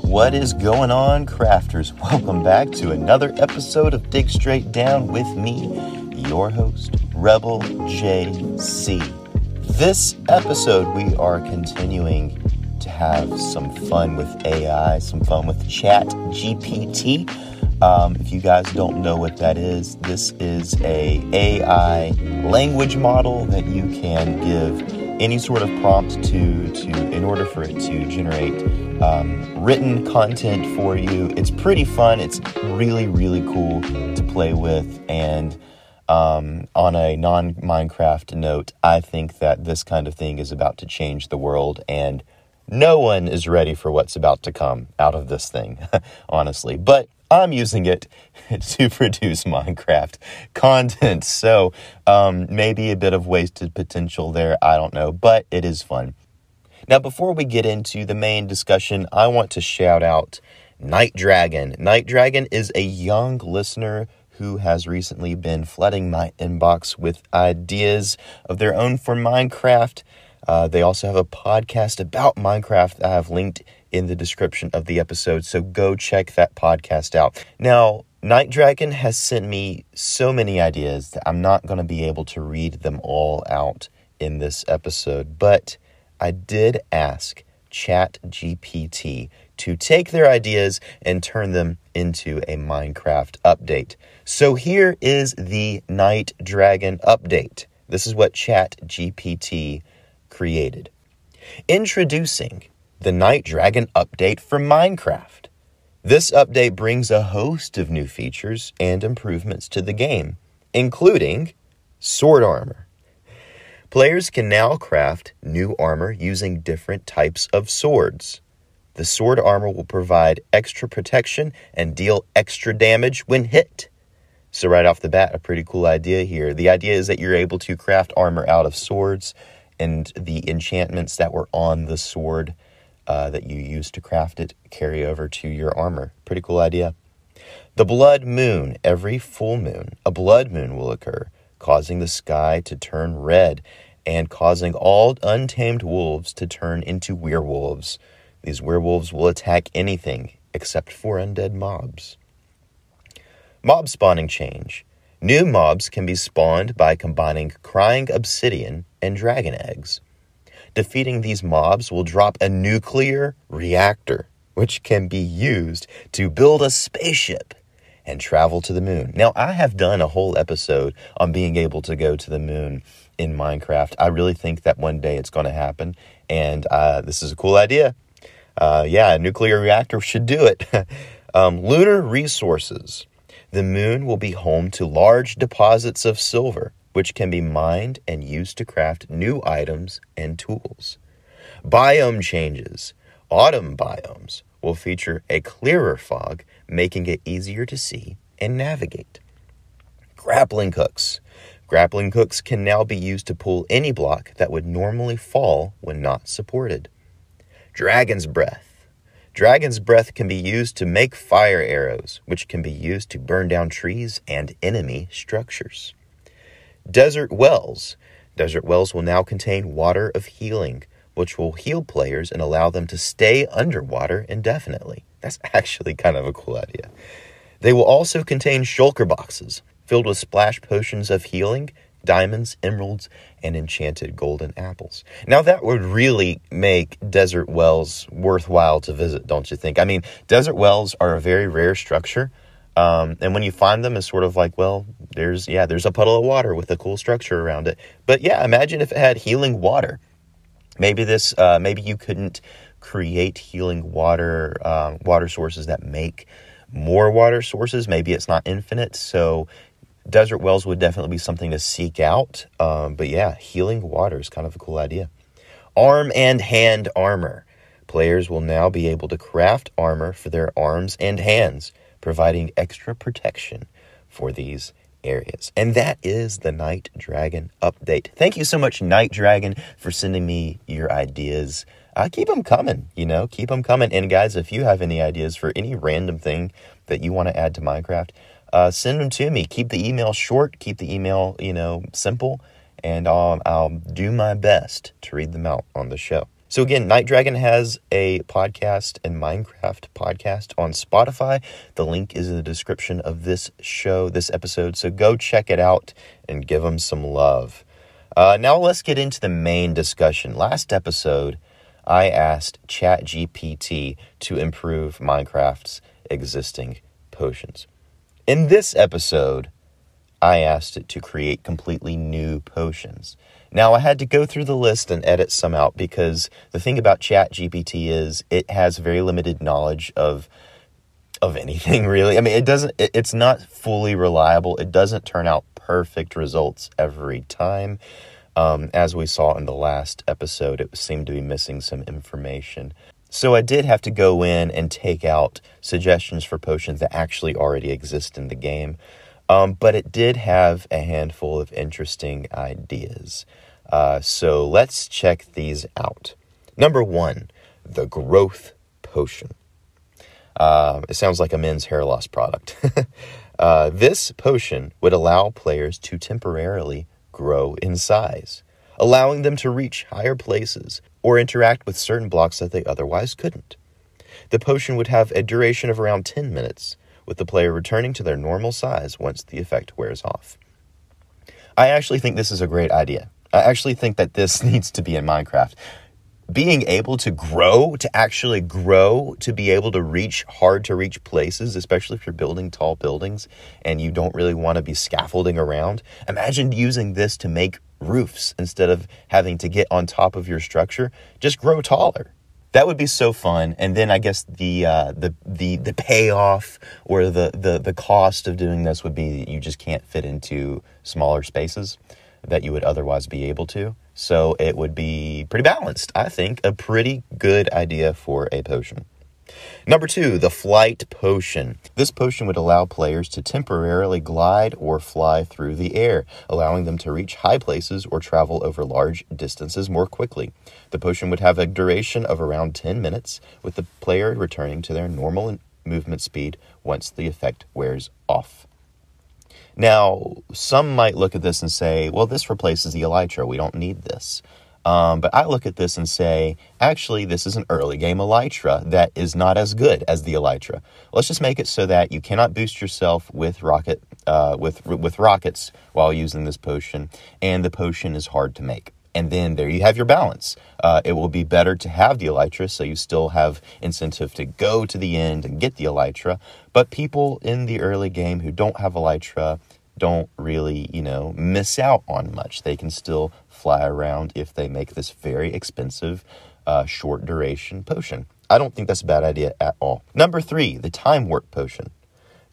What is going on, crafters? Welcome back to another episode of Dig Straight Down with me, your host, Rebel JC. This episode, we are continuing to have some fun with AI, some fun with Chat GPT. Um, if you guys don't know what that is, this is a AI language model that you can give any sort of prompt to to in order for it to generate um, written content for you. It's pretty fun. It's really really cool to play with and. Um, on a non Minecraft note, I think that this kind of thing is about to change the world, and no one is ready for what's about to come out of this thing, honestly. But I'm using it to produce Minecraft content. So um, maybe a bit of wasted potential there. I don't know, but it is fun. Now, before we get into the main discussion, I want to shout out Night Dragon. Night Dragon is a young listener who has recently been flooding my inbox with ideas of their own for Minecraft. Uh, they also have a podcast about Minecraft I have linked in the description of the episode, so go check that podcast out. Now, Night Dragon has sent me so many ideas that I'm not going to be able to read them all out in this episode, but I did ask Chat GPT to take their ideas and turn them into a Minecraft update. So here is the Night Dragon update. This is what Chat GPT created. Introducing the Night Dragon update for Minecraft. This update brings a host of new features and improvements to the game, including sword armor. Players can now craft new armor using different types of swords. The sword armor will provide extra protection and deal extra damage when hit. So, right off the bat, a pretty cool idea here. The idea is that you're able to craft armor out of swords and the enchantments that were on the sword uh, that you use to craft it carry over to your armor. Pretty cool idea. The blood moon. Every full moon, a blood moon will occur, causing the sky to turn red and causing all untamed wolves to turn into werewolves. These werewolves will attack anything except for undead mobs. Mob spawning change. New mobs can be spawned by combining crying obsidian and dragon eggs. Defeating these mobs will drop a nuclear reactor, which can be used to build a spaceship and travel to the moon. Now, I have done a whole episode on being able to go to the moon in Minecraft. I really think that one day it's going to happen, and uh, this is a cool idea. Uh, yeah, a nuclear reactor should do it. um, lunar resources. The moon will be home to large deposits of silver which can be mined and used to craft new items and tools. Biome changes. Autumn biomes will feature a clearer fog, making it easier to see and navigate. Grappling hooks. Grappling hooks can now be used to pull any block that would normally fall when not supported. Dragon's Breath. Dragon's Breath can be used to make fire arrows, which can be used to burn down trees and enemy structures. Desert wells. Desert wells will now contain water of healing, which will heal players and allow them to stay underwater indefinitely. That's actually kind of a cool idea. They will also contain shulker boxes filled with splash potions of healing, diamonds, emeralds, and enchanted golden apples. Now, that would really make desert wells worthwhile to visit, don't you think? I mean, desert wells are a very rare structure. Um, and when you find them, it's sort of like, well, there's yeah, there's a puddle of water with a cool structure around it. But yeah, imagine if it had healing water. Maybe this, uh, maybe you couldn't create healing water uh, water sources that make more water sources. Maybe it's not infinite, so desert wells would definitely be something to seek out. Um, but yeah, healing water is kind of a cool idea. Arm and hand armor. Players will now be able to craft armor for their arms and hands providing extra protection for these areas. And that is the Night Dragon update. Thank you so much, Night Dragon, for sending me your ideas. Uh, keep them coming, you know, keep them coming. And guys, if you have any ideas for any random thing that you want to add to Minecraft, uh, send them to me. Keep the email short, keep the email, you know, simple, and I'll, I'll do my best to read them out on the show. So, again, Night Dragon has a podcast and Minecraft podcast on Spotify. The link is in the description of this show, this episode. So, go check it out and give them some love. Uh, now, let's get into the main discussion. Last episode, I asked ChatGPT to improve Minecraft's existing potions. In this episode, I asked it to create completely new potions. Now, I had to go through the list and edit some out because the thing about ChatGPT is it has very limited knowledge of of anything really. I mean, it doesn't it, it's not fully reliable. It doesn't turn out perfect results every time. Um, as we saw in the last episode, it seemed to be missing some information. So I did have to go in and take out suggestions for potions that actually already exist in the game. Um, but it did have a handful of interesting ideas. Uh, so let's check these out. Number one, the growth potion. Uh, it sounds like a men's hair loss product. uh, this potion would allow players to temporarily grow in size, allowing them to reach higher places or interact with certain blocks that they otherwise couldn't. The potion would have a duration of around 10 minutes, with the player returning to their normal size once the effect wears off. I actually think this is a great idea. I actually think that this needs to be in Minecraft. Being able to grow, to actually grow, to be able to reach hard to reach places, especially if you're building tall buildings and you don't really want to be scaffolding around. Imagine using this to make roofs instead of having to get on top of your structure. Just grow taller that would be so fun. And then I guess the uh, the the the payoff or the, the the cost of doing this would be that you just can't fit into smaller spaces that you would otherwise be able to. So it would be pretty balanced. I think a pretty good idea for a potion. Number two, the flight potion. This potion would allow players to temporarily glide or fly through the air, allowing them to reach high places or travel over large distances more quickly. The potion would have a duration of around 10 minutes, with the player returning to their normal movement speed once the effect wears off. Now, some might look at this and say, well, this replaces the Elytra. We don't need this. Um, but I look at this and say, actually, this is an early game Elytra that is not as good as the Elytra. Let's just make it so that you cannot boost yourself with rocket uh, with with rockets while using this potion, and the potion is hard to make. And then there you have your balance. Uh, it will be better to have the Elytra, so you still have incentive to go to the end and get the Elytra. But people in the early game who don't have Elytra don't really, you know, miss out on much. They can still fly around if they make this very expensive uh, short duration potion. I don't think that's a bad idea at all. Number three, the time warp potion.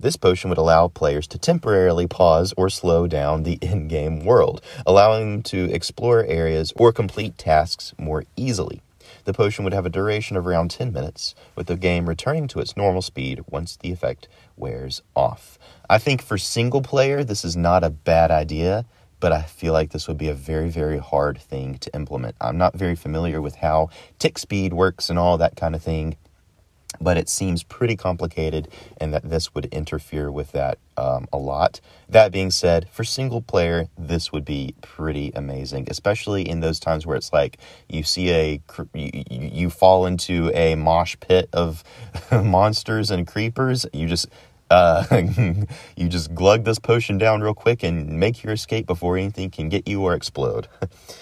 This potion would allow players to temporarily pause or slow down the in game world, allowing them to explore areas or complete tasks more easily. The potion would have a duration of around 10 minutes, with the game returning to its normal speed once the effect wears off. I think for single player, this is not a bad idea but I feel like this would be a very, very hard thing to implement. I'm not very familiar with how tick speed works and all that kind of thing, but it seems pretty complicated and that this would interfere with that um, a lot. That being said, for single player, this would be pretty amazing, especially in those times where it's like you see a, you, you fall into a mosh pit of monsters and creepers, you just uh, you just glug this potion down real quick and make your escape before anything can get you or explode.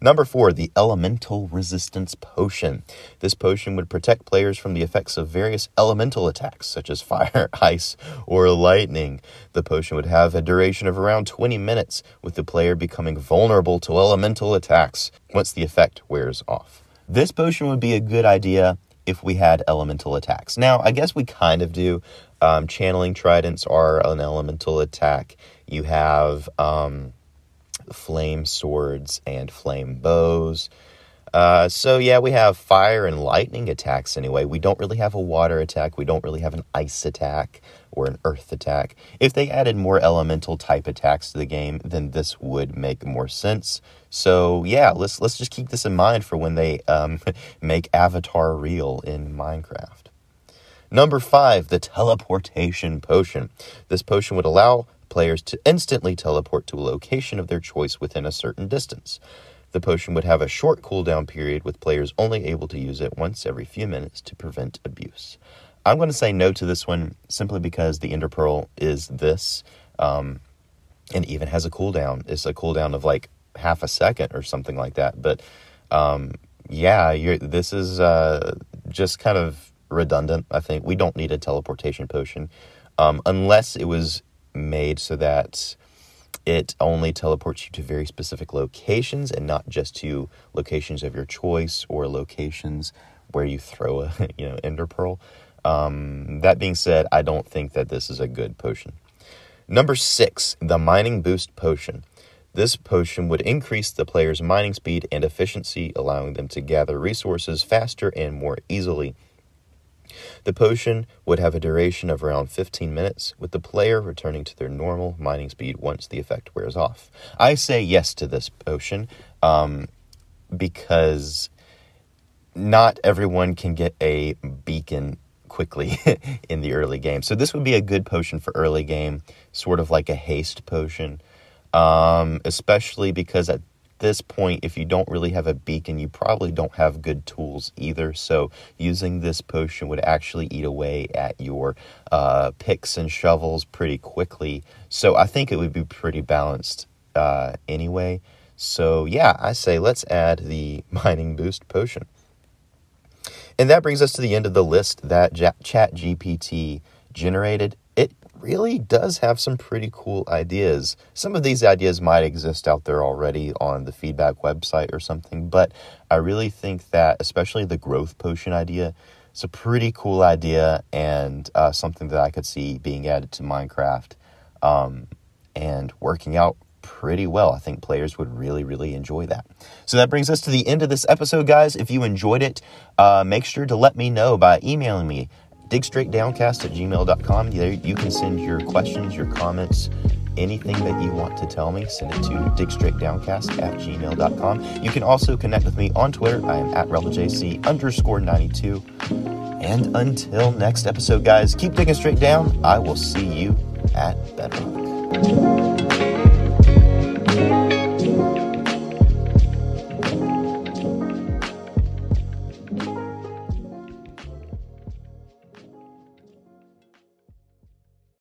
Number four, the Elemental Resistance Potion. This potion would protect players from the effects of various elemental attacks, such as fire, ice, or lightning. The potion would have a duration of around 20 minutes, with the player becoming vulnerable to elemental attacks once the effect wears off. This potion would be a good idea if we had elemental attacks. Now, I guess we kind of do. Um, channeling tridents are an elemental attack. You have. Um, flame swords and flame bows. Uh, so yeah, we have fire and lightning attacks anyway. We don't really have a water attack. We don't really have an ice attack or an earth attack. If they added more elemental type attacks to the game, then this would make more sense. So yeah, let's let's just keep this in mind for when they um, make Avatar real in Minecraft. Number five, the teleportation potion. This potion would allow players to instantly teleport to a location of their choice within a certain distance. The potion would have a short cooldown period, with players only able to use it once every few minutes to prevent abuse. I'm going to say no to this one simply because the Ender Pearl is this, um, and even has a cooldown. It's a cooldown of like half a second or something like that. But um, yeah, this is uh, just kind of redundant. I think we don't need a teleportation potion um, unless it was made so that it only teleports you to very specific locations and not just to locations of your choice or locations where you throw a you know ender pearl. Um, that being said, I don't think that this is a good potion. Number six, the mining boost potion. This potion would increase the player's mining speed and efficiency, allowing them to gather resources faster and more easily. The potion would have a duration of around 15 minutes, with the player returning to their normal mining speed once the effect wears off. I say yes to this potion um, because not everyone can get a beacon quickly in the early game. So this would be a good potion for early game, sort of like a haste potion, um, especially because at this point, if you don't really have a beacon, you probably don't have good tools either. So, using this potion would actually eat away at your uh, picks and shovels pretty quickly. So, I think it would be pretty balanced uh, anyway. So, yeah, I say let's add the mining boost potion. And that brings us to the end of the list that Chat GPT generated really does have some pretty cool ideas. Some of these ideas might exist out there already on the feedback website or something, but I really think that, especially the growth potion idea, it's a pretty cool idea and uh, something that I could see being added to Minecraft um, and working out pretty well. I think players would really, really enjoy that. So that brings us to the end of this episode, guys. If you enjoyed it, uh, make sure to let me know by emailing me digstraightdowncast at gmail.com. There you can send your questions, your comments, anything that you want to tell me, send it to digstraightdowncast at gmail.com. You can also connect with me on Twitter. I am at RebelJC underscore 92. And until next episode, guys, keep digging straight down. I will see you at Bedrock.